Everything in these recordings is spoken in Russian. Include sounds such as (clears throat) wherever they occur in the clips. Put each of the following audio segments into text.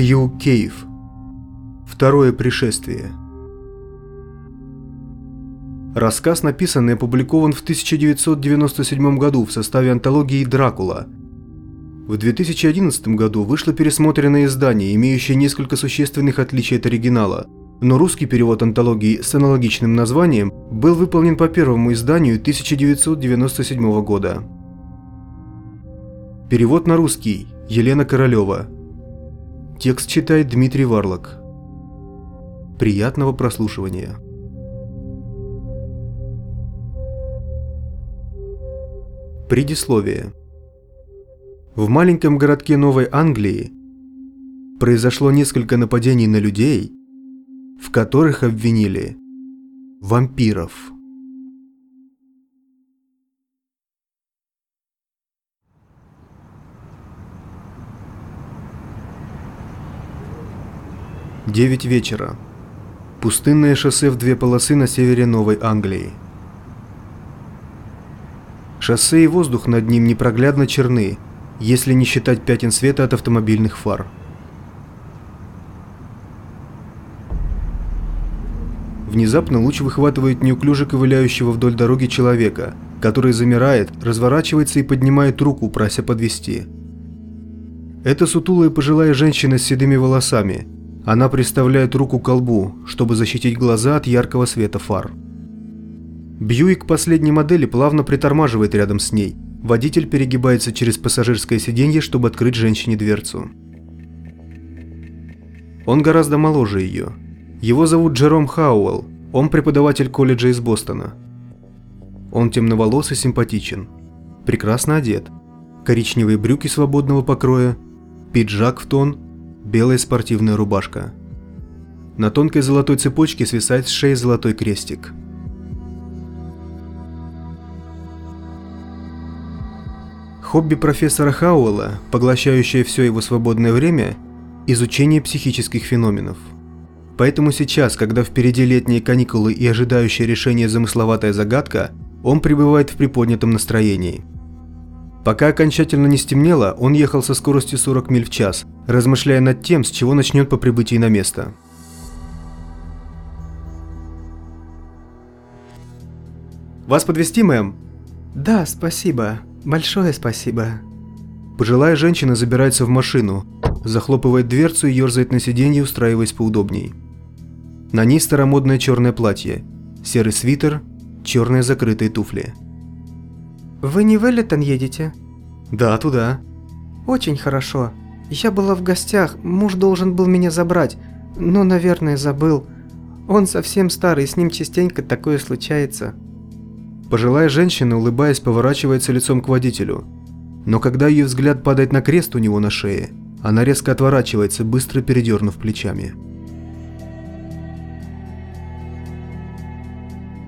Хью Кейв. Второе пришествие. Рассказ написан и опубликован в 1997 году в составе антологии «Дракула». В 2011 году вышло пересмотренное издание, имеющее несколько существенных отличий от оригинала, но русский перевод антологии с аналогичным названием был выполнен по первому изданию 1997 года. Перевод на русский. Елена Королева. Текст читает Дмитрий Варлок. Приятного прослушивания. Предисловие. В маленьком городке Новой Англии произошло несколько нападений на людей, в которых обвинили вампиров. Девять вечера. Пустынное шоссе в две полосы на севере Новой Англии. Шоссе и воздух над ним непроглядно черны, если не считать пятен света от автомобильных фар. Внезапно луч выхватывает неуклюже ковыляющего вдоль дороги человека, который замирает, разворачивается и поднимает руку, прося подвести. Это сутулая пожилая женщина с седыми волосами. Она приставляет руку к колбу, чтобы защитить глаза от яркого света фар. Бьюик последней модели плавно притормаживает рядом с ней. Водитель перегибается через пассажирское сиденье, чтобы открыть женщине дверцу. Он гораздо моложе ее. Его зовут Джером Хауэлл. Он преподаватель колледжа из Бостона. Он темноволос и симпатичен. Прекрасно одет. Коричневые брюки свободного покроя, пиджак в тон, белая спортивная рубашка. На тонкой золотой цепочке свисает с шеи золотой крестик – Хобби профессора Хауэлла, поглощающее все его свободное время – изучение психических феноменов. Поэтому сейчас, когда впереди летние каникулы и ожидающая решения замысловатая загадка, он пребывает в приподнятом настроении. Пока окончательно не стемнело, он ехал со скоростью 40 миль в час, размышляя над тем, с чего начнет по прибытии на место. «Вас подвести, мэм?» «Да, спасибо», Большое спасибо. Пожилая женщина забирается в машину, захлопывает дверцу и ерзает на сиденье, устраиваясь поудобней. На ней старомодное черное платье, серый свитер, черные закрытые туфли. «Вы не в Эллитон едете?» «Да, туда». «Очень хорошо. Я была в гостях, муж должен был меня забрать, но, наверное, забыл. Он совсем старый, с ним частенько такое случается». Пожилая женщина, улыбаясь, поворачивается лицом к водителю. Но когда ее взгляд падает на крест у него на шее, она резко отворачивается, быстро передернув плечами.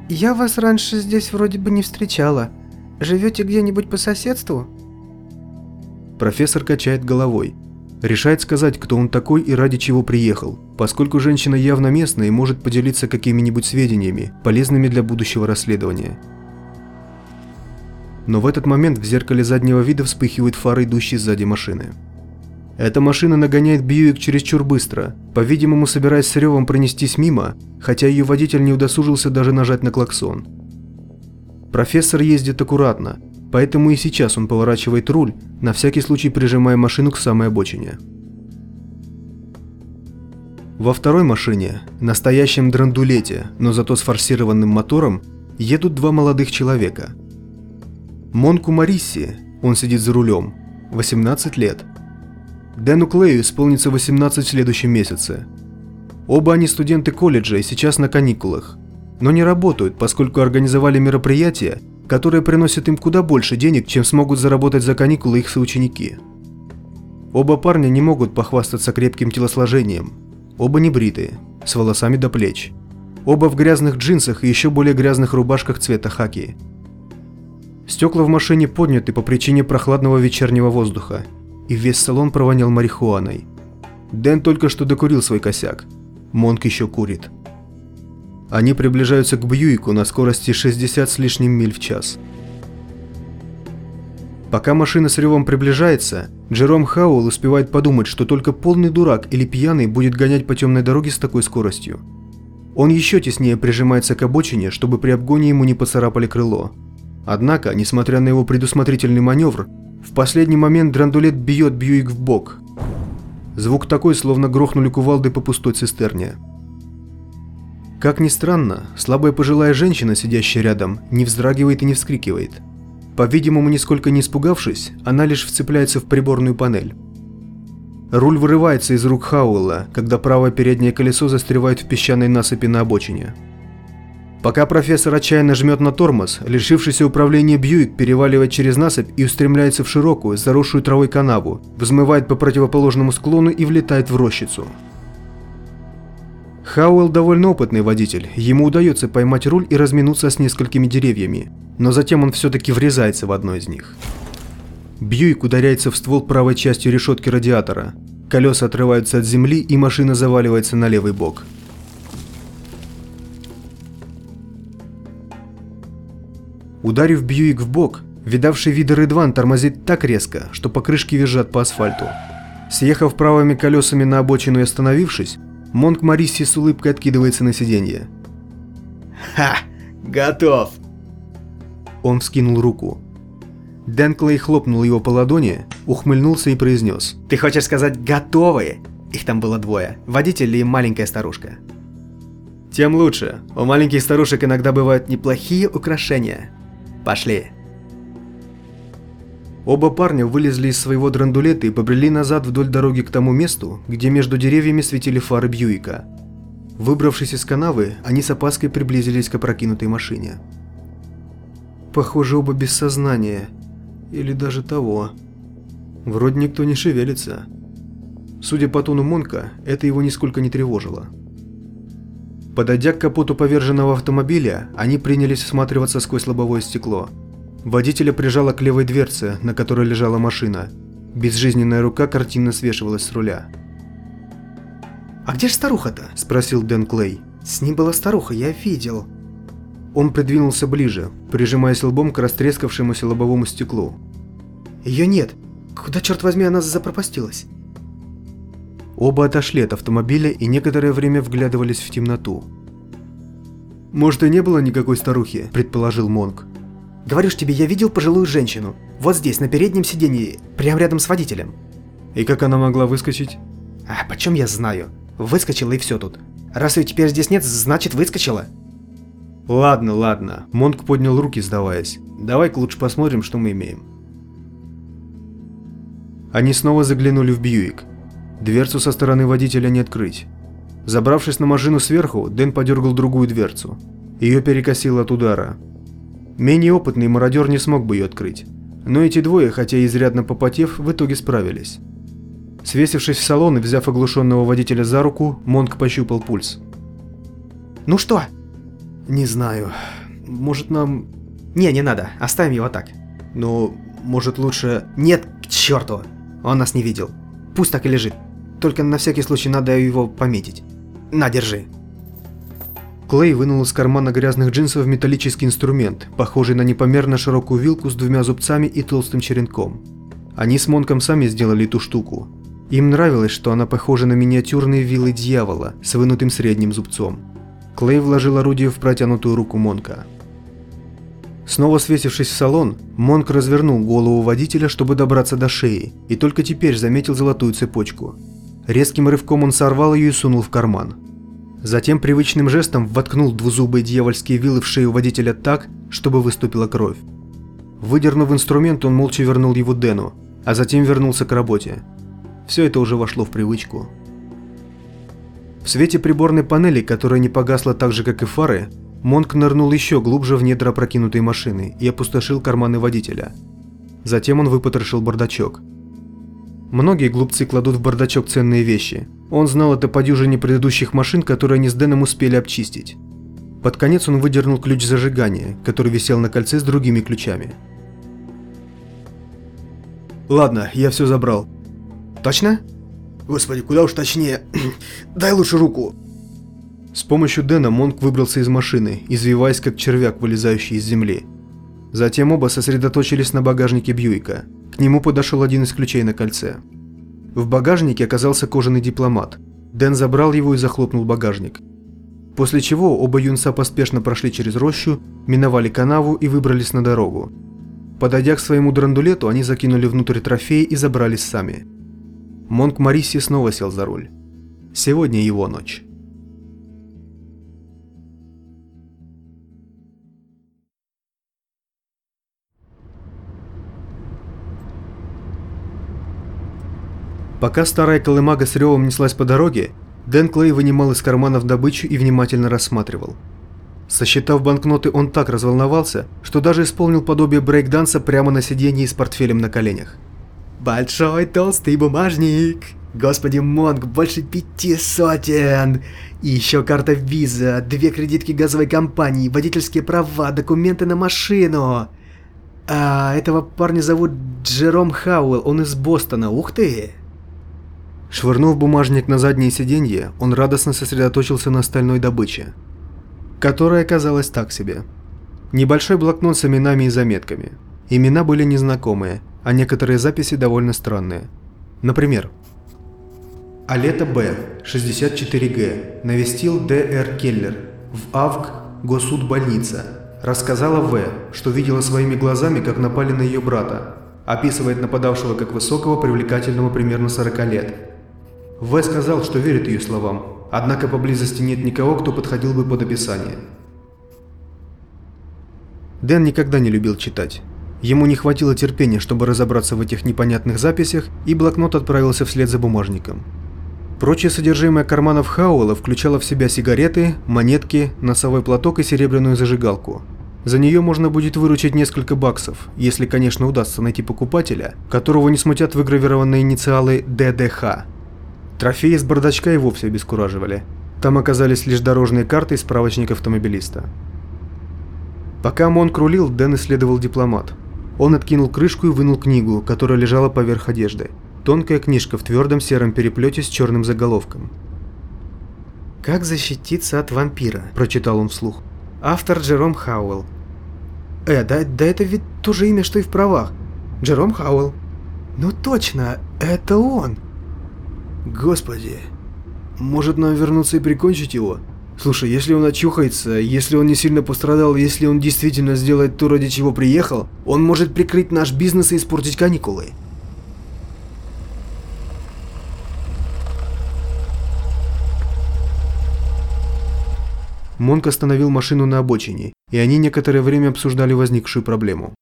«Я вас раньше здесь вроде бы не встречала. Живете где-нибудь по соседству?» Профессор качает головой. Решает сказать, кто он такой и ради чего приехал, поскольку женщина явно местная и может поделиться какими-нибудь сведениями, полезными для будущего расследования. Но в этот момент в зеркале заднего вида вспыхивают фары, идущие сзади машины. Эта машина нагоняет Бьюик чересчур быстро, по-видимому собираясь с ревом пронестись мимо, хотя ее водитель не удосужился даже нажать на клаксон. Профессор ездит аккуратно, поэтому и сейчас он поворачивает руль, на всякий случай прижимая машину к самой обочине. Во второй машине, настоящем драндулете, но зато с форсированным мотором, едут два молодых человека – Монку Марисси, он сидит за рулем, 18 лет. Дэну Клею исполнится 18 в следующем месяце. Оба они студенты колледжа и сейчас на каникулах, но не работают, поскольку организовали мероприятие, которое приносит им куда больше денег, чем смогут заработать за каникулы их соученики. Оба парня не могут похвастаться крепким телосложением. Оба не бритые, с волосами до плеч. Оба в грязных джинсах и еще более грязных рубашках цвета хаки – Стекла в машине подняты по причине прохладного вечернего воздуха, и весь салон провонял марихуаной. Дэн только что докурил свой косяк. Монк еще курит. Они приближаются к Бьюику на скорости 60 с лишним миль в час. Пока машина с ревом приближается, Джером Хауэлл успевает подумать, что только полный дурак или пьяный будет гонять по темной дороге с такой скоростью. Он еще теснее прижимается к обочине, чтобы при обгоне ему не поцарапали крыло. Однако, несмотря на его предусмотрительный маневр, в последний момент драндулет бьет Бьюик в бок. Звук такой, словно грохнули кувалдой по пустой цистерне. Как ни странно, слабая пожилая женщина, сидящая рядом, не вздрагивает и не вскрикивает. По-видимому, нисколько не испугавшись, она лишь вцепляется в приборную панель. Руль вырывается из рук Хауэлла, когда правое переднее колесо застревает в песчаной насыпи на обочине. Пока профессор отчаянно жмет на тормоз, лишившийся управления Бьюик переваливает через насыпь и устремляется в широкую, заросшую травой канаву, взмывает по противоположному склону и влетает в рощицу. Хауэлл довольно опытный водитель, ему удается поймать руль и разминуться с несколькими деревьями, но затем он все-таки врезается в одно из них. Бьюик ударяется в ствол правой частью решетки радиатора. Колеса отрываются от земли, и машина заваливается на левый бок. Ударив Бьюик в бок, видавший виды Редван тормозит так резко, что покрышки визжат по асфальту. Съехав правыми колесами на обочину и остановившись, Монк Марисси с улыбкой откидывается на сиденье. «Ха! Готов!» Он вскинул руку. Дэн Клей хлопнул его по ладони, ухмыльнулся и произнес. «Ты хочешь сказать «готовые»?» Их там было двое. Водитель и маленькая старушка. «Тем лучше. У маленьких старушек иногда бывают неплохие украшения. Пошли!» Оба парня вылезли из своего драндулета и побрели назад вдоль дороги к тому месту, где между деревьями светили фары Бьюика. Выбравшись из канавы, они с опаской приблизились к опрокинутой машине. Похоже, оба без сознания. Или даже того. Вроде никто не шевелится. Судя по тону Монка, это его нисколько не тревожило. Подойдя к капоту поверженного автомобиля, они принялись осматриваться сквозь лобовое стекло. Водителя прижало к левой дверце, на которой лежала машина. Безжизненная рука картинно свешивалась с руля. «А где же старуха-то?» – спросил Дэн Клей. «С ним была старуха, я видел». Он придвинулся ближе, прижимаясь лбом к растрескавшемуся лобовому стеклу. «Ее нет. Куда, черт возьми, она запропастилась?» Оба отошли от автомобиля и некоторое время вглядывались в темноту. «Может, и не было никакой старухи», – предположил Монк. «Говорю ж тебе, я видел пожилую женщину. Вот здесь, на переднем сиденье, прямо рядом с водителем». «И как она могла выскочить?» «А почем я знаю? Выскочила и все тут. Раз ее теперь здесь нет, значит выскочила». «Ладно, ладно», – Монк поднял руки, сдаваясь. «Давай-ка лучше посмотрим, что мы имеем». Они снова заглянули в Бьюик. Дверцу со стороны водителя не открыть. Забравшись на машину сверху, Дэн подергал другую дверцу. Ее перекосило от удара. Менее опытный мародер не смог бы ее открыть. Но эти двое, хотя и изрядно попотев, в итоге справились. Свесившись в салон и взяв оглушенного водителя за руку, Монк пощупал пульс. «Ну что?» «Не знаю. Может нам...» «Не, не надо. Оставим его так». «Но, может лучше...» «Нет, к черту! Он нас не видел. Пусть так и лежит. Только на всякий случай надо его пометить. На, держи. Клей вынул из кармана грязных джинсов металлический инструмент, похожий на непомерно широкую вилку с двумя зубцами и толстым черенком. Они с Монком сами сделали эту штуку. Им нравилось, что она похожа на миниатюрные вилы дьявола с вынутым средним зубцом. Клей вложил орудие в протянутую руку Монка. Снова свесившись в салон, Монк развернул голову водителя, чтобы добраться до шеи, и только теперь заметил золотую цепочку – Резким рывком он сорвал ее и сунул в карман. Затем привычным жестом воткнул двузубые дьявольские вилы в шею водителя так, чтобы выступила кровь. Выдернув инструмент, он молча вернул его Дэну, а затем вернулся к работе. Все это уже вошло в привычку. В свете приборной панели, которая не погасла так же, как и фары, Монк нырнул еще глубже в недра опрокинутой машины и опустошил карманы водителя. Затем он выпотрошил бардачок – Многие глупцы кладут в бардачок ценные вещи. Он знал это по дюжине предыдущих машин, которые они с Дэном успели обчистить. Под конец он выдернул ключ зажигания, который висел на кольце с другими ключами. «Ладно, я все забрал». «Точно?» «Господи, куда уж точнее. (clears throat) Дай лучше руку». С помощью Дэна Монк выбрался из машины, извиваясь как червяк, вылезающий из земли. Затем оба сосредоточились на багажнике Бьюика. К нему подошел один из ключей на кольце. В багажнике оказался кожаный дипломат. Дэн забрал его и захлопнул багажник. После чего оба юнца поспешно прошли через рощу, миновали канаву и выбрались на дорогу. Подойдя к своему драндулету, они закинули внутрь трофеи и забрались сами. Монк Мариси снова сел за руль. Сегодня его ночь. Пока старая колымага с ревом неслась по дороге, Дэн Клей вынимал из карманов добычу и внимательно рассматривал. Сосчитав банкноты, он так разволновался, что даже исполнил подобие брейкданса прямо на сиденье с портфелем на коленях. «Большой толстый бумажник! Господи, Монг, больше пяти сотен! И еще карта виза, две кредитки газовой компании, водительские права, документы на машину!» А этого парня зовут Джером Хауэлл, он из Бостона, ух ты! Швырнув бумажник на заднее сиденье, он радостно сосредоточился на остальной добыче, которая оказалась так себе. Небольшой блокнот с именами и заметками. Имена были незнакомые, а некоторые записи довольно странные. Например, Алета Б, 64Г, навестил Д.Р. Келлер в АВК Госудбольница. Рассказала В, что видела своими глазами, как напали на ее брата. Описывает нападавшего как высокого, привлекательного примерно 40 лет. В сказал, что верит ее словам, однако поблизости нет никого, кто подходил бы под описание. Дэн никогда не любил читать. Ему не хватило терпения, чтобы разобраться в этих непонятных записях, и блокнот отправился вслед за бумажником. Прочее содержимое карманов Хауэлла включало в себя сигареты, монетки, носовой платок и серебряную зажигалку. За нее можно будет выручить несколько баксов, если, конечно, удастся найти покупателя, которого не смутят выгравированные инициалы ДДХ. Трофеи из бардачка и вовсе обескураживали. Там оказались лишь дорожные карты и справочник автомобилиста. Пока Монк рулил, Дэн исследовал дипломат. Он откинул крышку и вынул книгу, которая лежала поверх одежды. Тонкая книжка в твердом сером переплете с черным заголовком. «Как защититься от вампира», – прочитал он вслух. Автор Джером Хауэлл. «Э, да, да это ведь то же имя, что и в правах. Джером Хауэлл». «Ну точно, это он!» Господи. Может нам вернуться и прикончить его? Слушай, если он очухается, если он не сильно пострадал, если он действительно сделает то, ради чего приехал, он может прикрыть наш бизнес и испортить каникулы. Монк остановил машину на обочине, и они некоторое время обсуждали возникшую проблему.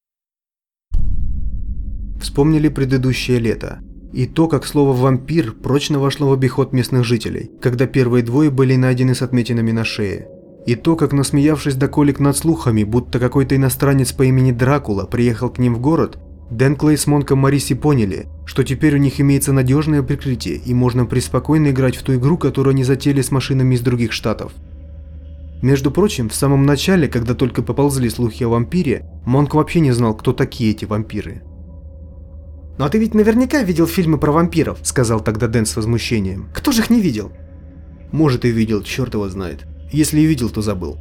Вспомнили предыдущее лето. И то, как слово «вампир» прочно вошло в обиход местных жителей, когда первые двое были найдены с отметинами на шее. И то, как насмеявшись до колик над слухами, будто какой-то иностранец по имени Дракула приехал к ним в город, Дэн Клей с Монком Мариси поняли, что теперь у них имеется надежное прикрытие и можно преспокойно играть в ту игру, которую они затеяли с машинами из других штатов. Между прочим, в самом начале, когда только поползли слухи о вампире, Монк вообще не знал, кто такие эти вампиры. «Но ты ведь наверняка видел фильмы про вампиров», — сказал тогда Дэн с возмущением. «Кто же их не видел?» «Может и видел, черт его знает. Если и видел, то забыл».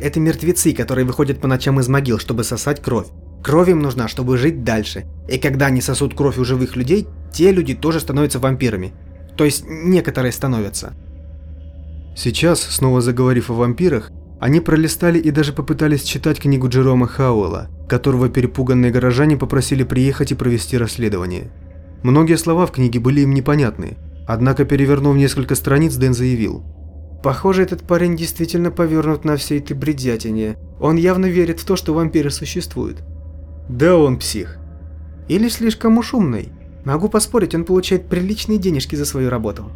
«Это мертвецы, которые выходят по ночам из могил, чтобы сосать кровь. Кровь им нужна, чтобы жить дальше. И когда они сосут кровь у живых людей, те люди тоже становятся вампирами. То есть некоторые становятся». Сейчас, снова заговорив о вампирах, они пролистали и даже попытались читать книгу Джерома Хауэлла, которого перепуганные горожане попросили приехать и провести расследование. Многие слова в книге были им непонятны, однако перевернув несколько страниц, Дэн заявил. «Похоже, этот парень действительно повернут на всей этой бредятине. Он явно верит в то, что вампиры существуют». «Да он псих». «Или слишком уж умный. Могу поспорить, он получает приличные денежки за свою работу».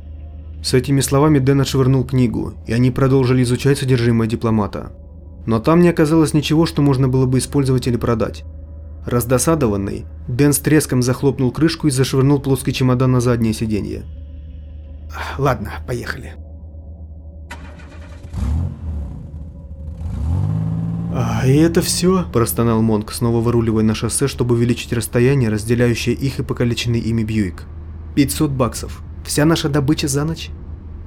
С этими словами Дэн отшвырнул книгу, и они продолжили изучать содержимое дипломата. Но там не оказалось ничего, что можно было бы использовать или продать. Раздосадованный, Дэн с треском захлопнул крышку и зашвырнул плоский чемодан на заднее сиденье. «Ладно, поехали». «А, и это все?» – простонал Монк, снова выруливая на шоссе, чтобы увеличить расстояние, разделяющее их и покалеченный ими Бьюик. «500 баксов. Вся наша добыча за ночь?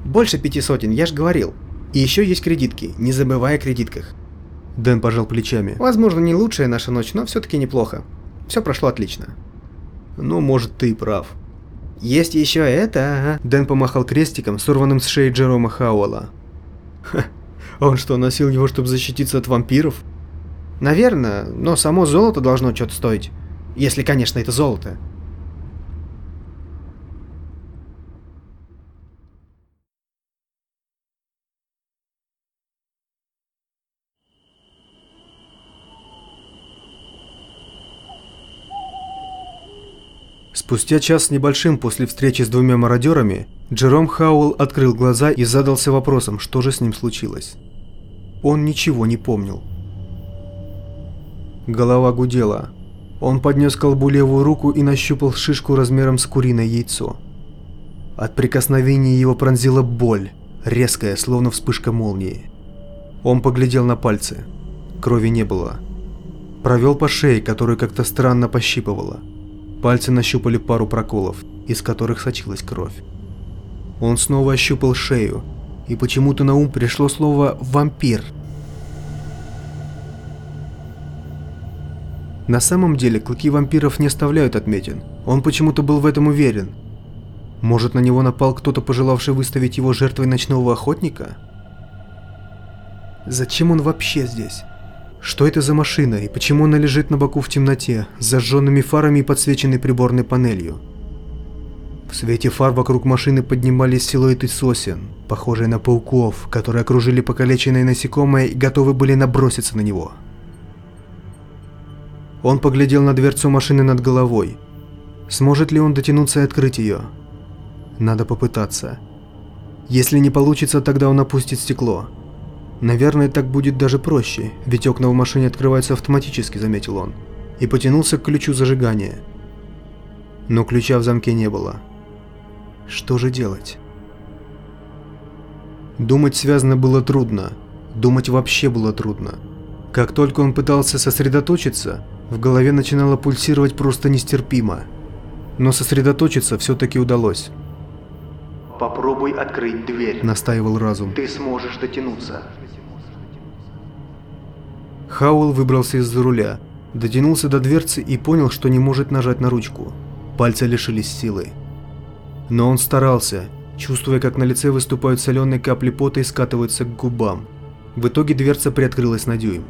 Больше пяти сотен, я ж говорил. И еще есть кредитки, не забывай о кредитках. Дэн пожал плечами. Возможно, не лучшая наша ночь, но все-таки неплохо. Все прошло отлично. Ну, может, ты и прав. Есть еще это. Дэн помахал крестиком, сорванным с шеи Джерома Хауэлла. Ха, он что, носил его, чтобы защититься от вампиров? Наверное, но само золото должно что-то стоить. Если, конечно, это золото. Спустя час с небольшим после встречи с двумя мародерами, Джером Хауэлл открыл глаза и задался вопросом, что же с ним случилось. Он ничего не помнил. Голова гудела. Он поднес к колбу левую руку и нащупал шишку размером с куриное яйцо. От прикосновения его пронзила боль, резкая, словно вспышка молнии. Он поглядел на пальцы. Крови не было. Провел по шее, которую как-то странно пощипывало. Пальцы нащупали пару проколов, из которых сочилась кровь. Он снова ощупал шею, и почему-то на ум пришло слово «вампир». На самом деле, клыки вампиров не оставляют отметин. Он почему-то был в этом уверен. Может, на него напал кто-то, пожелавший выставить его жертвой ночного охотника? Зачем он вообще здесь? Что это за машина и почему она лежит на боку в темноте, с зажженными фарами и подсвеченной приборной панелью? В свете фар вокруг машины поднимались силуэты сосен, похожие на пауков, которые окружили покалеченное насекомое и готовы были наброситься на него. Он поглядел на дверцу машины над головой. Сможет ли он дотянуться и открыть ее? Надо попытаться. Если не получится, тогда он опустит стекло. Наверное, так будет даже проще, ведь окна в машине открываются автоматически, заметил он, и потянулся к ключу зажигания. Но ключа в замке не было. Что же делать? Думать связано было трудно. Думать вообще было трудно. Как только он пытался сосредоточиться, в голове начинало пульсировать просто нестерпимо. Но сосредоточиться все-таки удалось. «Попробуй открыть дверь», — настаивал разум. «Ты сможешь дотянуться». Хауэлл выбрался из-за руля, дотянулся до дверцы и понял, что не может нажать на ручку. Пальцы лишились силы. Но он старался, чувствуя, как на лице выступают соленые капли пота и скатываются к губам. В итоге дверца приоткрылась на дюйм.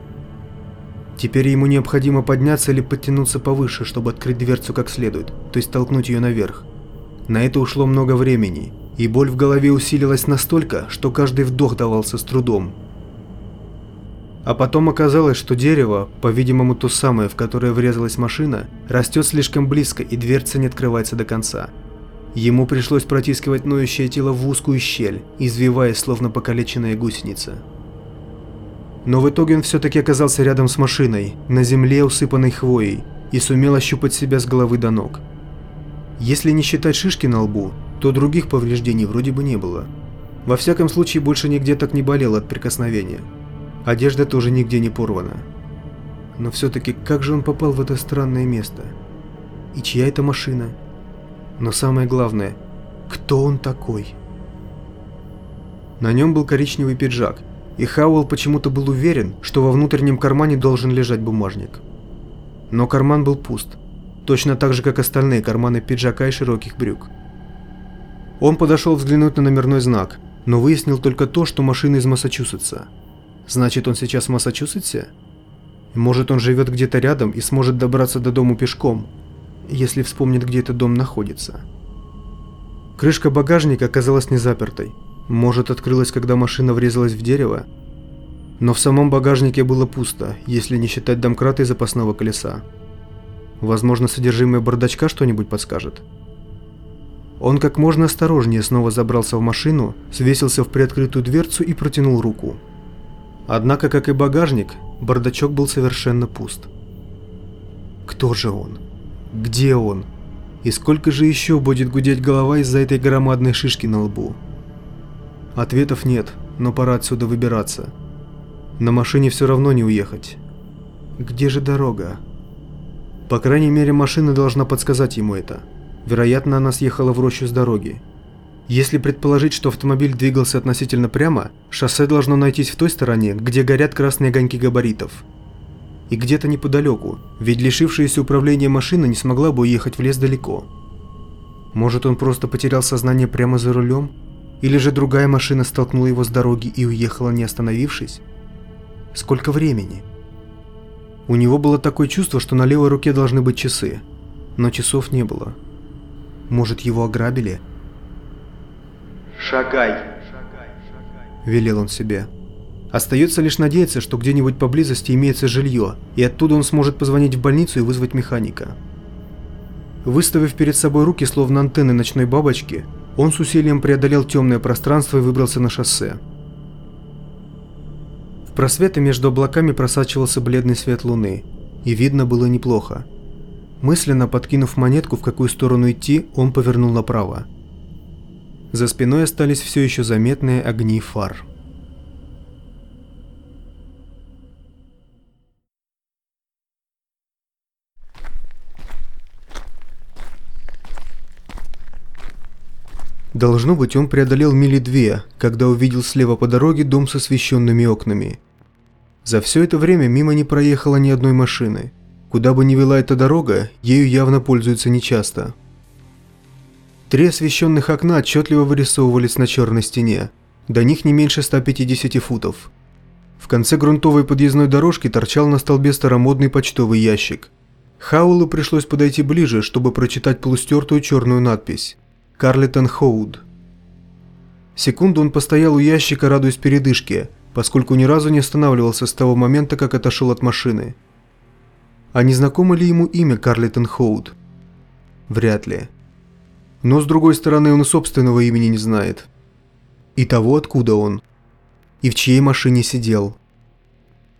Теперь ему необходимо подняться или подтянуться повыше, чтобы открыть дверцу как следует, то есть толкнуть ее наверх. На это ушло много времени, и боль в голове усилилась настолько, что каждый вдох давался с трудом, а потом оказалось, что дерево, по-видимому то самое, в которое врезалась машина, растет слишком близко и дверца не открывается до конца. Ему пришлось протискивать ноющее тело в узкую щель, извиваясь, словно покалеченная гусеница. Но в итоге он все-таки оказался рядом с машиной, на земле, усыпанной хвоей, и сумел ощупать себя с головы до ног. Если не считать шишки на лбу, то других повреждений вроде бы не было. Во всяком случае, больше нигде так не болело от прикосновения. Одежда тоже нигде не порвана. Но все-таки как же он попал в это странное место? И чья это машина? Но самое главное, кто он такой? На нем был коричневый пиджак, и Хауэлл почему-то был уверен, что во внутреннем кармане должен лежать бумажник. Но карман был пуст, точно так же, как остальные карманы пиджака и широких брюк. Он подошел взглянуть на номерной знак, но выяснил только то, что машина из Массачусетса – Значит, он сейчас в Массачусетсе? Может, он живет где-то рядом и сможет добраться до дому пешком, если вспомнит, где этот дом находится. Крышка багажника оказалась не запертой. Может, открылась, когда машина врезалась в дерево? Но в самом багажнике было пусто, если не считать домкрата и запасного колеса. Возможно, содержимое бардачка что-нибудь подскажет. Он как можно осторожнее снова забрался в машину, свесился в приоткрытую дверцу и протянул руку. Однако, как и багажник, бардачок был совершенно пуст. Кто же он? Где он? И сколько же еще будет гудеть голова из-за этой громадной шишки на лбу? Ответов нет, но пора отсюда выбираться. На машине все равно не уехать. Где же дорога? По крайней мере, машина должна подсказать ему это. Вероятно, она съехала в рощу с дороги. Если предположить, что автомобиль двигался относительно прямо, шоссе должно найтись в той стороне, где горят красные огоньки габаритов. И где-то неподалеку, ведь лишившаяся управления машина не смогла бы уехать в лес далеко. Может, он просто потерял сознание прямо за рулем? Или же другая машина столкнула его с дороги и уехала, не остановившись? Сколько времени? У него было такое чувство, что на левой руке должны быть часы, но часов не было. Может, его ограбили? «Шагай!» – велел он себе. Остается лишь надеяться, что где-нибудь поблизости имеется жилье, и оттуда он сможет позвонить в больницу и вызвать механика. Выставив перед собой руки, словно антенны ночной бабочки, он с усилием преодолел темное пространство и выбрался на шоссе. В просветы между облаками просачивался бледный свет луны, и видно было неплохо. Мысленно подкинув монетку, в какую сторону идти, он повернул направо. За спиной остались все еще заметные огни фар. Должно быть, он преодолел мили две, когда увидел слева по дороге дом с освещенными окнами. За все это время мимо не проехало ни одной машины. Куда бы ни вела эта дорога, ею явно пользуются нечасто. Три освещенных окна отчетливо вырисовывались на черной стене. До них не меньше 150 футов. В конце грунтовой подъездной дорожки торчал на столбе старомодный почтовый ящик. Хаулу пришлось подойти ближе, чтобы прочитать полустертую черную надпись. Карлитон Хоуд. Секунду он постоял у ящика, радуясь передышке, поскольку ни разу не останавливался с того момента, как отошел от машины. А не знакомо ли ему имя Карлитон Хоуд? Вряд ли. Но с другой стороны, он и собственного имени не знает. И того, откуда он. И в чьей машине сидел.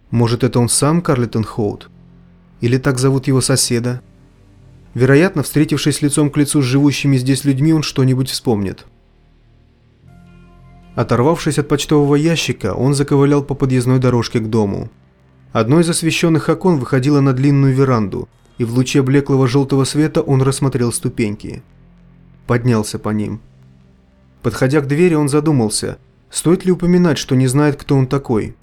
Может, это он сам Карлитон Хоуд? Или так зовут его соседа? Вероятно, встретившись лицом к лицу с живущими здесь людьми, он что-нибудь вспомнит. Оторвавшись от почтового ящика, он заковылял по подъездной дорожке к дому. Одно из освещенных окон выходило на длинную веранду, и в луче блеклого желтого света он рассмотрел ступеньки. Поднялся по ним. Подходя к двери, он задумался, стоит ли упоминать, что не знает, кто он такой.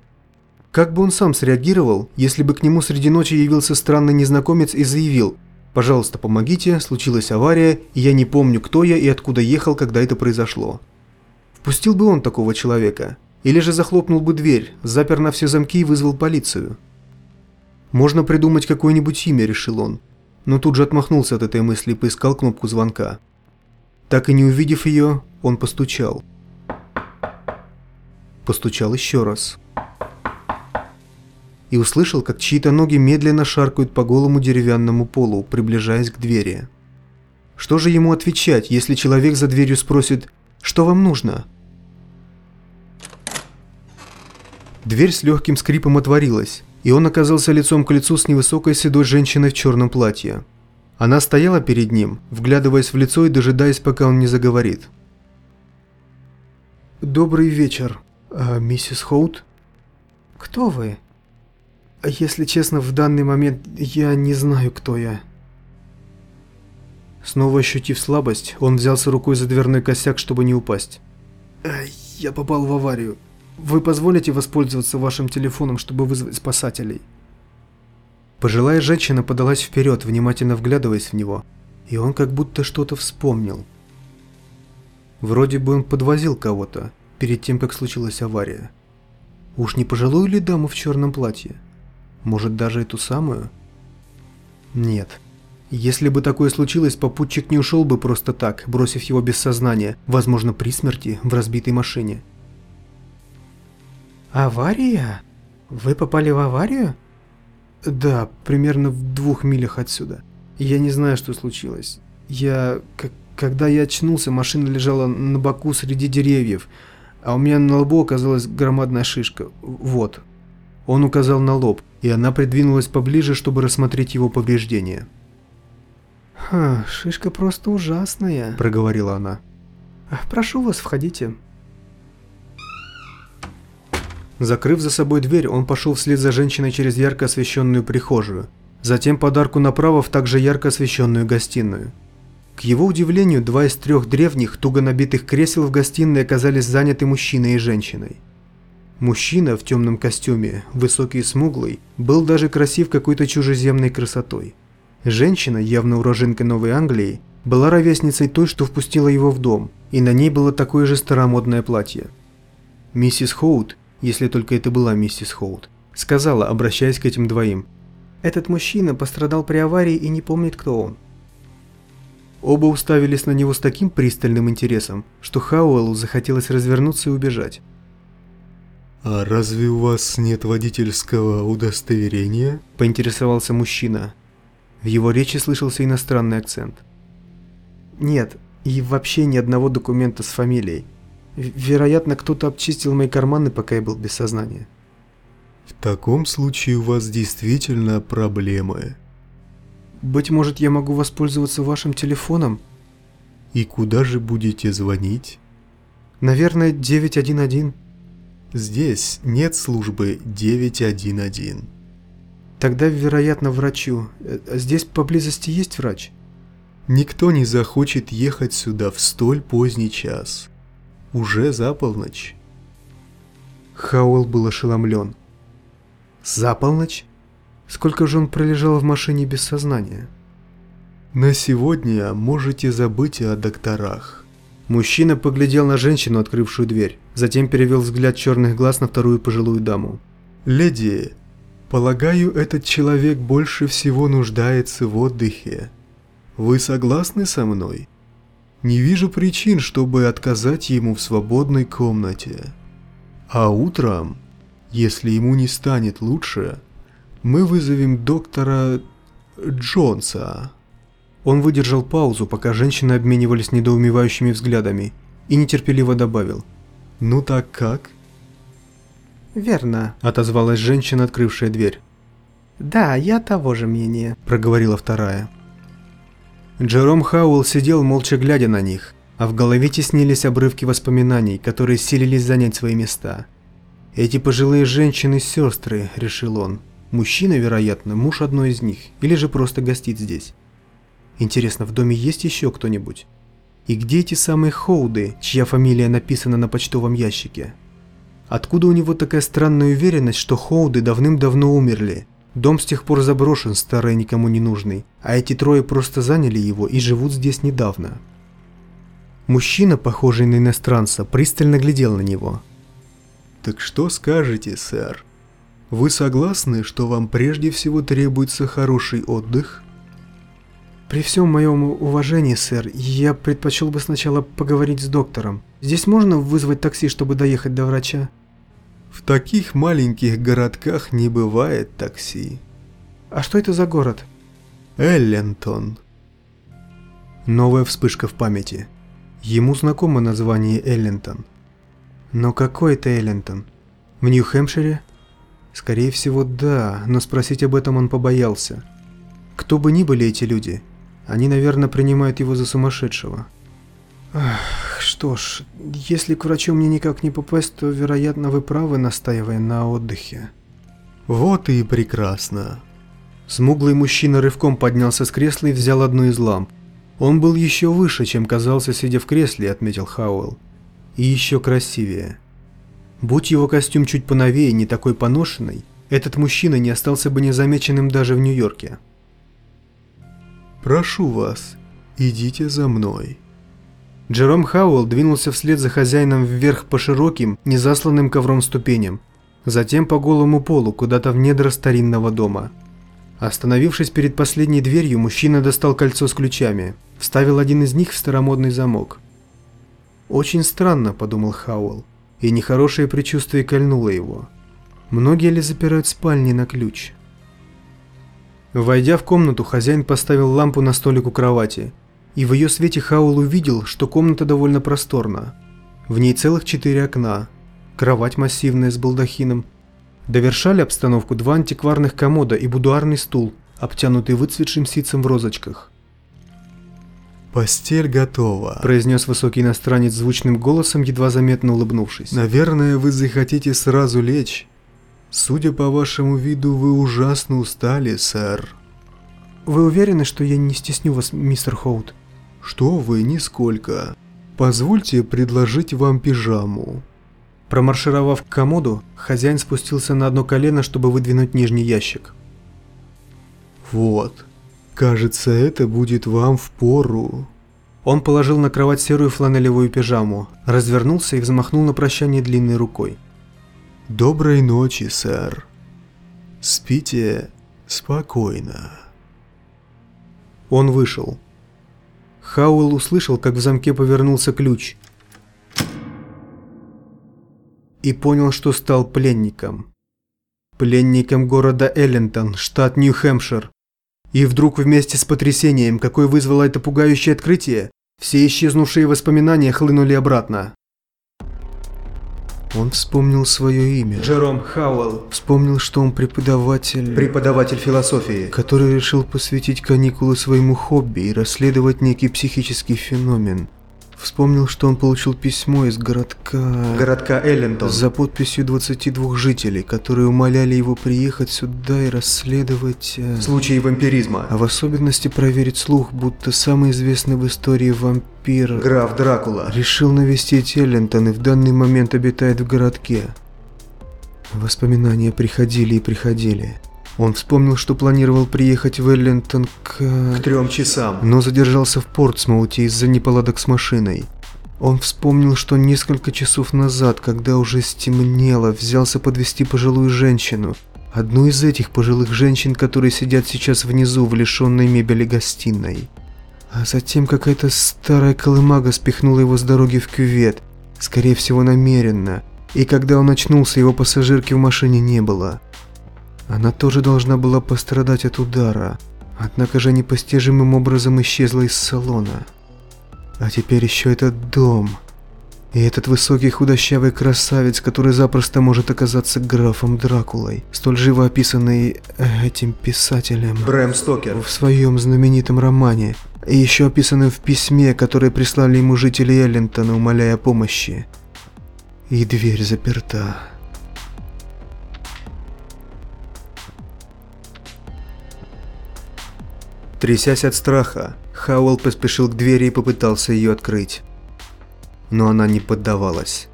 Как бы он сам среагировал, если бы к нему среди ночи явился странный незнакомец и заявил – Пожалуйста, помогите, случилась авария, и я не помню, кто я и откуда ехал, когда это произошло. Впустил бы он такого человека? Или же захлопнул бы дверь, запер на все замки и вызвал полицию? Можно придумать какое-нибудь имя, решил он. Но тут же отмахнулся от этой мысли и поискал кнопку звонка. Так и не увидев ее, он постучал. Постучал еще раз и услышал, как чьи-то ноги медленно шаркают по голому деревянному полу, приближаясь к двери. Что же ему отвечать, если человек за дверью спросит «Что вам нужно?». Дверь с легким скрипом отворилась, и он оказался лицом к лицу с невысокой седой женщиной в черном платье. Она стояла перед ним, вглядываясь в лицо и дожидаясь, пока он не заговорит. «Добрый вечер, а, миссис Хоут?» «Кто вы?» Если честно, в данный момент я не знаю, кто я. Снова ощутив слабость, он взялся рукой за дверной косяк, чтобы не упасть. «Я попал в аварию. Вы позволите воспользоваться вашим телефоном, чтобы вызвать спасателей?» Пожилая женщина подалась вперед, внимательно вглядываясь в него, и он как будто что-то вспомнил. Вроде бы он подвозил кого-то, перед тем, как случилась авария. Уж не пожилую ли даму в черном платье? Может, даже эту самую? Нет. Если бы такое случилось, попутчик не ушел бы просто так, бросив его без сознания, возможно, при смерти, в разбитой машине. «Авария? Вы попали в аварию?» «Да, примерно в двух милях отсюда. Я не знаю, что случилось. Я... Когда я очнулся, машина лежала на боку среди деревьев, а у меня на лбу оказалась громадная шишка. Вот». Он указал на лоб и она придвинулась поближе, чтобы рассмотреть его повреждения. «Ха, шишка просто ужасная», — проговорила она. «Прошу вас, входите». Закрыв за собой дверь, он пошел вслед за женщиной через ярко освещенную прихожую, затем подарку направо в также ярко освещенную гостиную. К его удивлению, два из трех древних, туго набитых кресел в гостиной оказались заняты мужчиной и женщиной. Мужчина в темном костюме, высокий и смуглый, был даже красив какой-то чужеземной красотой. Женщина, явно уроженка Новой Англии, была ровесницей той, что впустила его в дом, и на ней было такое же старомодное платье. Миссис Хоут, если только это была миссис Хоут, сказала, обращаясь к этим двоим. «Этот мужчина пострадал при аварии и не помнит, кто он». Оба уставились на него с таким пристальным интересом, что Хауэллу захотелось развернуться и убежать. «А разве у вас нет водительского удостоверения?» – поинтересовался мужчина. В его речи слышался иностранный акцент. «Нет, и вообще ни одного документа с фамилией. Вероятно, кто-то обчистил мои карманы, пока я был без сознания». «В таком случае у вас действительно проблемы». «Быть может, я могу воспользоваться вашим телефоном?» «И куда же будете звонить?» «Наверное, 911». Здесь нет службы 911. Тогда, вероятно, врачу. Э, здесь поблизости есть врач? Никто не захочет ехать сюда в столь поздний час. Уже за полночь. Хауэлл был ошеломлен. За полночь? Сколько же он пролежал в машине без сознания? На сегодня можете забыть о докторах. Мужчина поглядел на женщину, открывшую дверь, затем перевел взгляд черных глаз на вторую пожилую даму. «Леди, полагаю, этот человек больше всего нуждается в отдыхе. Вы согласны со мной? Не вижу причин, чтобы отказать ему в свободной комнате. А утром, если ему не станет лучше, мы вызовем доктора Джонса». Он выдержал паузу, пока женщины обменивались недоумевающими взглядами, и нетерпеливо добавил. «Ну так как?» «Верно», — отозвалась женщина, открывшая дверь. «Да, я того же мнения», — проговорила вторая. Джером Хауэлл сидел, молча глядя на них, а в голове теснились обрывки воспоминаний, которые силились занять свои места. «Эти пожилые женщины – сестры», – решил он. «Мужчина, вероятно, муж одной из них, или же просто гостит здесь». Интересно, в доме есть еще кто-нибудь? И где эти самые Хоуды, чья фамилия написана на почтовом ящике? Откуда у него такая странная уверенность, что Хоуды давным-давно умерли? Дом с тех пор заброшен, старый никому не нужный, а эти трое просто заняли его и живут здесь недавно. Мужчина, похожий на иностранца, пристально глядел на него. «Так что скажете, сэр? Вы согласны, что вам прежде всего требуется хороший отдых?» При всем моем уважении, сэр, я предпочел бы сначала поговорить с доктором. Здесь можно вызвать такси, чтобы доехать до врача? В таких маленьких городках не бывает такси. А что это за город? Эллентон. Новая вспышка в памяти. Ему знакомо название Эллентон. Но какой это Эллентон? В Нью-Хэмпшире? Скорее всего, да, но спросить об этом он побоялся. Кто бы ни были эти люди, они, наверное, принимают его за сумасшедшего. Ах, что ж, если к врачу мне никак не попасть, то, вероятно, вы правы, настаивая на отдыхе. Вот и прекрасно. Смуглый мужчина рывком поднялся с кресла и взял одну из ламп. Он был еще выше, чем казался, сидя в кресле, отметил Хауэлл. И еще красивее. Будь его костюм чуть поновее, не такой поношенный, этот мужчина не остался бы незамеченным даже в Нью-Йорке. «Прошу вас, идите за мной». Джером Хауэлл двинулся вслед за хозяином вверх по широким, незасланным ковром ступеням, затем по голому полу, куда-то в недра старинного дома. Остановившись перед последней дверью, мужчина достал кольцо с ключами, вставил один из них в старомодный замок. «Очень странно», – подумал Хауэлл, и нехорошее предчувствие кольнуло его. «Многие ли запирают спальни на ключ?» Войдя в комнату, хозяин поставил лампу на столик у кровати, и в ее свете Хаул увидел, что комната довольно просторна. В ней целых четыре окна, кровать массивная с балдахином. Довершали обстановку два антикварных комода и будуарный стул, обтянутый выцветшим ситцем в розочках. «Постель готова», – произнес высокий иностранец звучным голосом, едва заметно улыбнувшись. «Наверное, вы захотите сразу лечь?» Судя по вашему виду, вы ужасно устали, сэр. Вы уверены, что я не стесню вас, мистер Хоут? Что вы, нисколько. Позвольте предложить вам пижаму. Промаршировав к комоду, хозяин спустился на одно колено, чтобы выдвинуть нижний ящик. «Вот, кажется, это будет вам в пору». Он положил на кровать серую фланелевую пижаму, развернулся и взмахнул на прощание длинной рукой. «Доброй ночи, сэр. Спите спокойно». Он вышел. Хауэлл услышал, как в замке повернулся ключ. И понял, что стал пленником. Пленником города Эллентон, штат Нью-Хэмпшир. И вдруг вместе с потрясением, какое вызвало это пугающее открытие, все исчезнувшие воспоминания хлынули обратно. Он вспомнил свое имя. Джером Хауэлл, Вспомнил, что он преподаватель, преподаватель философии. который решил посвятить каникулы своему хобби и расследовать некий психический феномен. Вспомнил, что он получил письмо из городка... Городка Эллентон. За подписью 22 жителей, которые умоляли его приехать сюда и расследовать... э, Случаи вампиризма. А в особенности проверить слух, будто самый известный в истории вампир... Граф Дракула. Решил навестить Эллентон и в данный момент обитает в городке. Воспоминания приходили и приходили. Он вспомнил, что планировал приехать в Эллентон к... К трем часам. но задержался в Портсмауте из-за неполадок с машиной. Он вспомнил, что несколько часов назад, когда уже стемнело, взялся подвести пожилую женщину. Одну из этих пожилых женщин, которые сидят сейчас внизу в лишенной мебели гостиной. А затем какая-то старая колымага спихнула его с дороги в кювет, скорее всего намеренно. И когда он очнулся, его пассажирки в машине не было. Она тоже должна была пострадать от удара, однако же непостижимым образом исчезла из салона. А теперь еще этот дом. И этот высокий худощавый красавец, который запросто может оказаться графом Дракулой, столь живо описанный э, этим писателем Брэм Стокер. в своем знаменитом романе, и еще описанным в письме, которое прислали ему жители Эллентона, умоляя о помощи. И дверь заперта. Трясясь от страха, Хауэлл поспешил к двери и попытался ее открыть. Но она не поддавалась.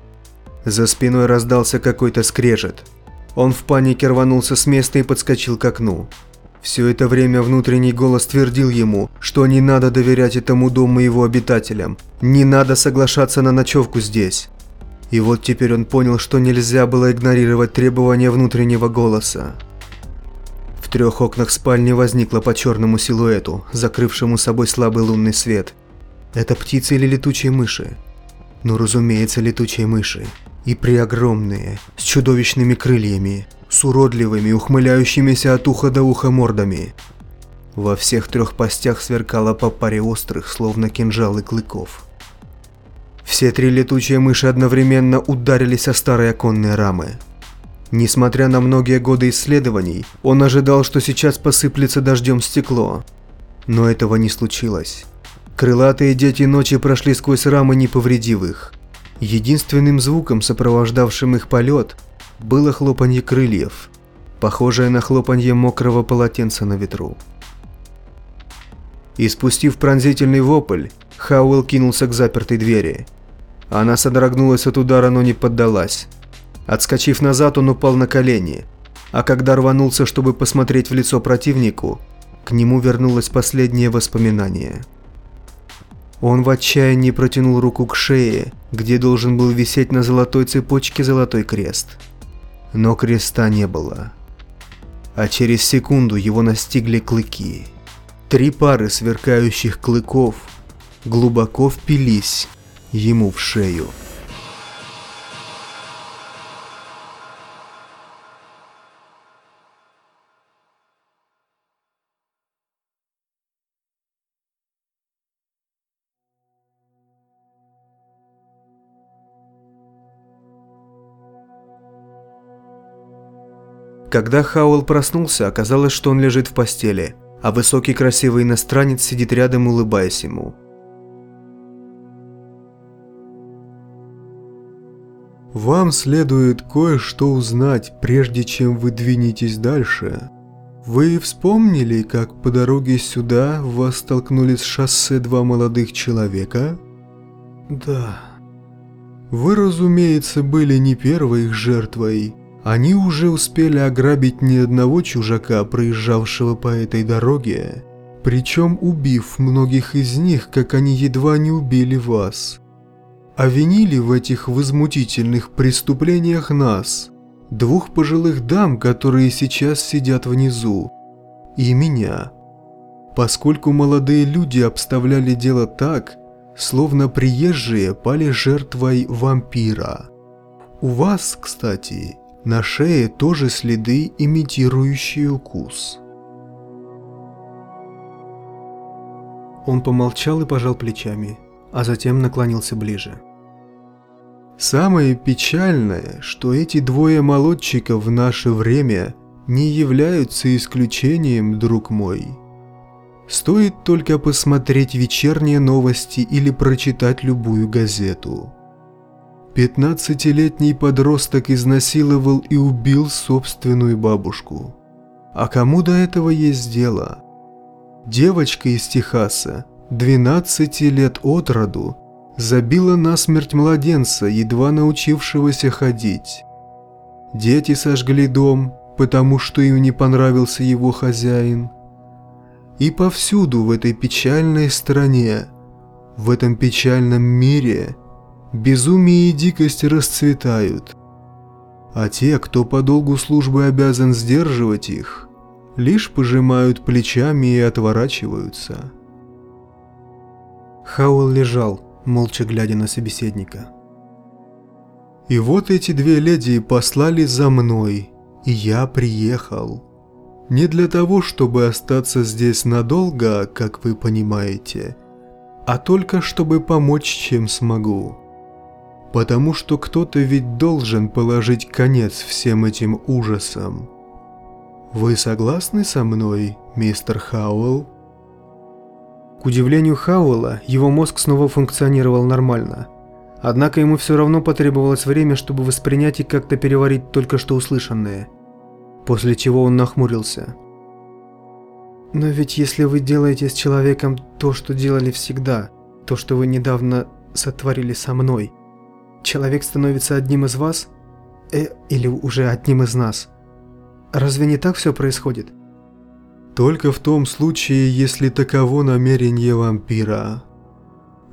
За спиной раздался какой-то скрежет. Он в панике рванулся с места и подскочил к окну. Все это время внутренний голос твердил ему, что не надо доверять этому дому и его обитателям, не надо соглашаться на ночевку здесь. И вот теперь он понял, что нельзя было игнорировать требования внутреннего голоса. В трех окнах спальни возникло по черному силуэту, закрывшему собой слабый лунный свет. Это птицы или летучие мыши? Ну, разумеется, летучие мыши. И преогромные, с чудовищными крыльями, с уродливыми, ухмыляющимися от уха до уха мордами. Во всех трех постях сверкало по паре острых, словно кинжалы клыков. Все три летучие мыши одновременно ударились о старые оконные рамы. Несмотря на многие годы исследований, он ожидал, что сейчас посыплется дождем стекло. Но этого не случилось. Крылатые дети ночи прошли сквозь рамы, не повредив их. Единственным звуком, сопровождавшим их полет, было хлопанье крыльев, похожее на хлопанье мокрого полотенца на ветру. И спустив пронзительный вопль, Хауэлл кинулся к запертой двери. Она содрогнулась от удара, но не поддалась. Отскочив назад, он упал на колени, а когда рванулся, чтобы посмотреть в лицо противнику, к нему вернулось последнее воспоминание. Он в отчаянии протянул руку к шее, где должен был висеть на золотой цепочке золотой крест. Но креста не было. А через секунду его настигли клыки. Три пары сверкающих клыков глубоко впились ему в шею. Когда Хауэлл проснулся, оказалось, что он лежит в постели, а высокий красивый иностранец сидит рядом, улыбаясь ему. Вам следует кое-что узнать, прежде чем вы двинетесь дальше. Вы вспомнили, как по дороге сюда вас столкнули с шоссе два молодых человека? Да. Вы, разумеется, были не первой их жертвой. Они уже успели ограбить ни одного чужака, проезжавшего по этой дороге, причем убив многих из них, как они едва не убили вас. А винили в этих возмутительных преступлениях нас, двух пожилых дам, которые сейчас сидят внизу, и меня. Поскольку молодые люди обставляли дело так, словно приезжие пали жертвой вампира. У вас, кстати, на шее тоже следы, имитирующие укус. Он помолчал и пожал плечами, а затем наклонился ближе. Самое печальное, что эти двое молодчиков в наше время не являются исключением, друг мой. Стоит только посмотреть вечерние новости или прочитать любую газету. Пятнадцатилетний подросток изнасиловал и убил собственную бабушку. А кому до этого есть дело? Девочка из Техаса, 12 лет от роду, забила насмерть младенца, едва научившегося ходить. Дети сожгли дом, потому что им не понравился его хозяин. И повсюду в этой печальной стране, в этом печальном мире, безумие и дикость расцветают. А те, кто по долгу службы обязан сдерживать их, лишь пожимают плечами и отворачиваются. Хауэлл лежал, молча глядя на собеседника. И вот эти две леди послали за мной, и я приехал. Не для того, чтобы остаться здесь надолго, как вы понимаете, а только чтобы помочь, чем смогу. Потому что кто-то ведь должен положить конец всем этим ужасам. Вы согласны со мной, мистер Хауэлл? К удивлению Хауэлла, его мозг снова функционировал нормально. Однако ему все равно потребовалось время, чтобы воспринять и как-то переварить только что услышанное. После чего он нахмурился. «Но ведь если вы делаете с человеком то, что делали всегда, то, что вы недавно сотворили со мной, человек становится одним из вас? Э, или уже одним из нас?» Разве не так все происходит? Только в том случае, если таково намерение вампира.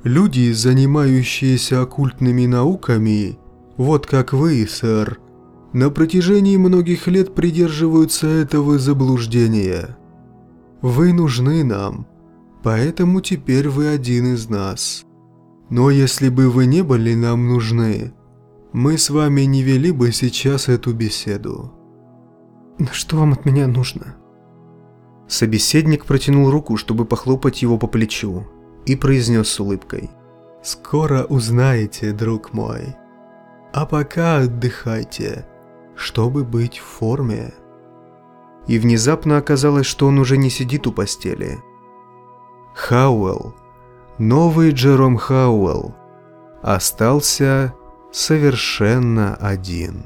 Люди, занимающиеся оккультными науками, вот как вы, сэр, на протяжении многих лет придерживаются этого заблуждения. Вы нужны нам, поэтому теперь вы один из нас. Но если бы вы не были нам нужны, мы с вами не вели бы сейчас эту беседу. Что вам от меня нужно?» Собеседник протянул руку, чтобы похлопать его по плечу, и произнес с улыбкой. «Скоро узнаете, друг мой. А пока отдыхайте, чтобы быть в форме». И внезапно оказалось, что он уже не сидит у постели. Хауэлл, новый Джером Хауэлл, остался совершенно один.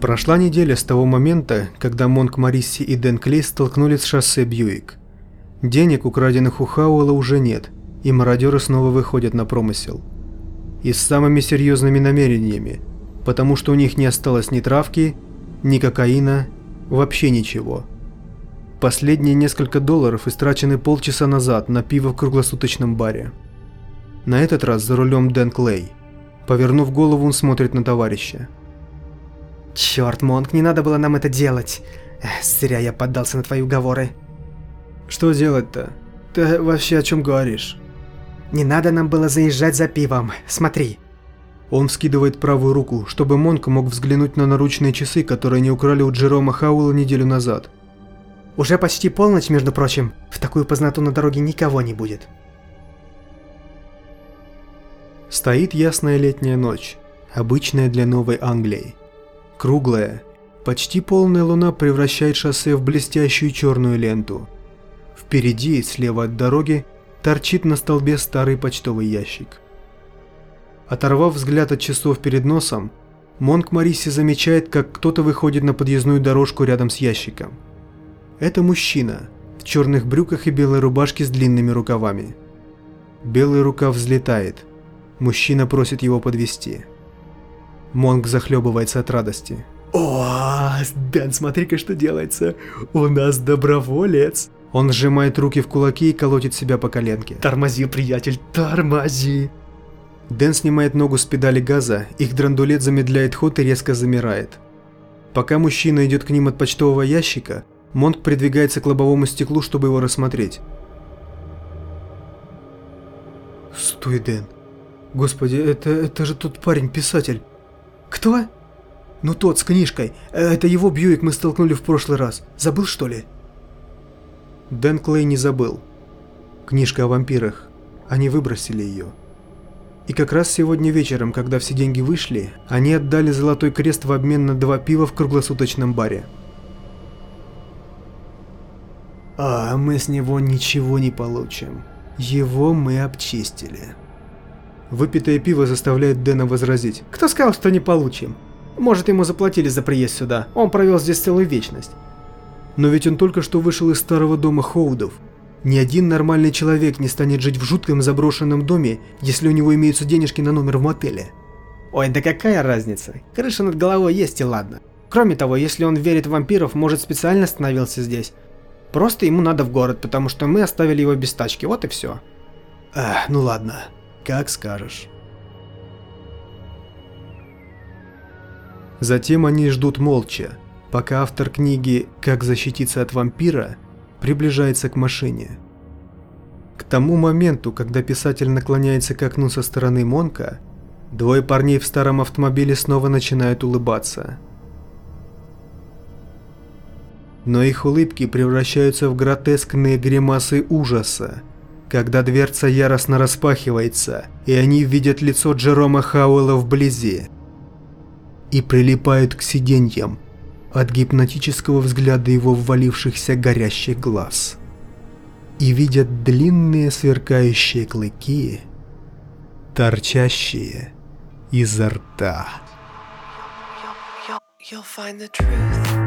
Прошла неделя с того момента, когда Монк Марисси и Дэн Клей столкнулись с шоссе Бьюик. Денег, украденных у Хауэлла, уже нет, и мародеры снова выходят на промысел. И с самыми серьезными намерениями, потому что у них не осталось ни травки, ни кокаина, вообще ничего. Последние несколько долларов истрачены полчаса назад на пиво в круглосуточном баре. На этот раз за рулем Дэн Клей. Повернув голову, он смотрит на товарища. Черт, Монк, не надо было нам это делать. Эх, зря я поддался на твои уговоры. Что делать-то? Ты вообще о чем говоришь? Не надо нам было заезжать за пивом. Смотри. Он вскидывает правую руку, чтобы Монк мог взглянуть на наручные часы, которые они украли у Джерома Хауэлла неделю назад. Уже почти полночь, между прочим. В такую познату на дороге никого не будет. Стоит ясная летняя ночь, обычная для Новой Англии. Круглая, почти полная луна превращает шоссе в блестящую черную ленту. Впереди, слева от дороги, торчит на столбе старый почтовый ящик. Оторвав взгляд от часов перед носом, Монк Мариси замечает, как кто-то выходит на подъездную дорожку рядом с ящиком. Это мужчина в черных брюках и белой рубашке с длинными рукавами. Белый рукав взлетает. Мужчина просит его подвести. Монк захлебывается от радости. О, Дэн, смотри-ка, что делается. У нас доброволец. Он сжимает руки в кулаки и колотит себя по коленке. Тормози, приятель, тормози. Дэн снимает ногу с педали газа, их драндулет замедляет ход и резко замирает. Пока мужчина идет к ним от почтового ящика, Монк придвигается к лобовому стеклу, чтобы его рассмотреть. Стой, Дэн. Господи, это, это же тот парень-писатель. Кто? Ну тот, с книжкой. Э, Это его Бьюик мы столкнули в прошлый раз. Забыл, что ли? Дэн Клей не забыл. Книжка о вампирах. Они выбросили ее. И как раз сегодня вечером, когда все деньги вышли, они отдали Золотой Крест в обмен на два пива в круглосуточном баре. А мы с него ничего не получим. Его мы обчистили. Выпитое пиво заставляет Дэна возразить. Кто сказал, что не получим? Может, ему заплатили за приезд сюда. Он провел здесь целую вечность. Но ведь он только что вышел из старого дома Хоудов. Ни один нормальный человек не станет жить в жутком заброшенном доме, если у него имеются денежки на номер в мотеле. Ой, да какая разница? Крыша над головой есть и ладно. Кроме того, если он верит в вампиров, может специально остановился здесь. Просто ему надо в город, потому что мы оставили его без тачки, вот и все. Ах, ну ладно, как скажешь. Затем они ждут молча, пока автор книги «Как защититься от вампира» приближается к машине. К тому моменту, когда писатель наклоняется к окну со стороны Монка, двое парней в старом автомобиле снова начинают улыбаться. Но их улыбки превращаются в гротескные гримасы ужаса, когда дверца яростно распахивается, и они видят лицо Джерома Хауэлла вблизи и прилипают к сиденьям от гипнотического взгляда его ввалившихся горящих глаз. И видят длинные сверкающие клыки, торчащие изо рта. You'll find the truth.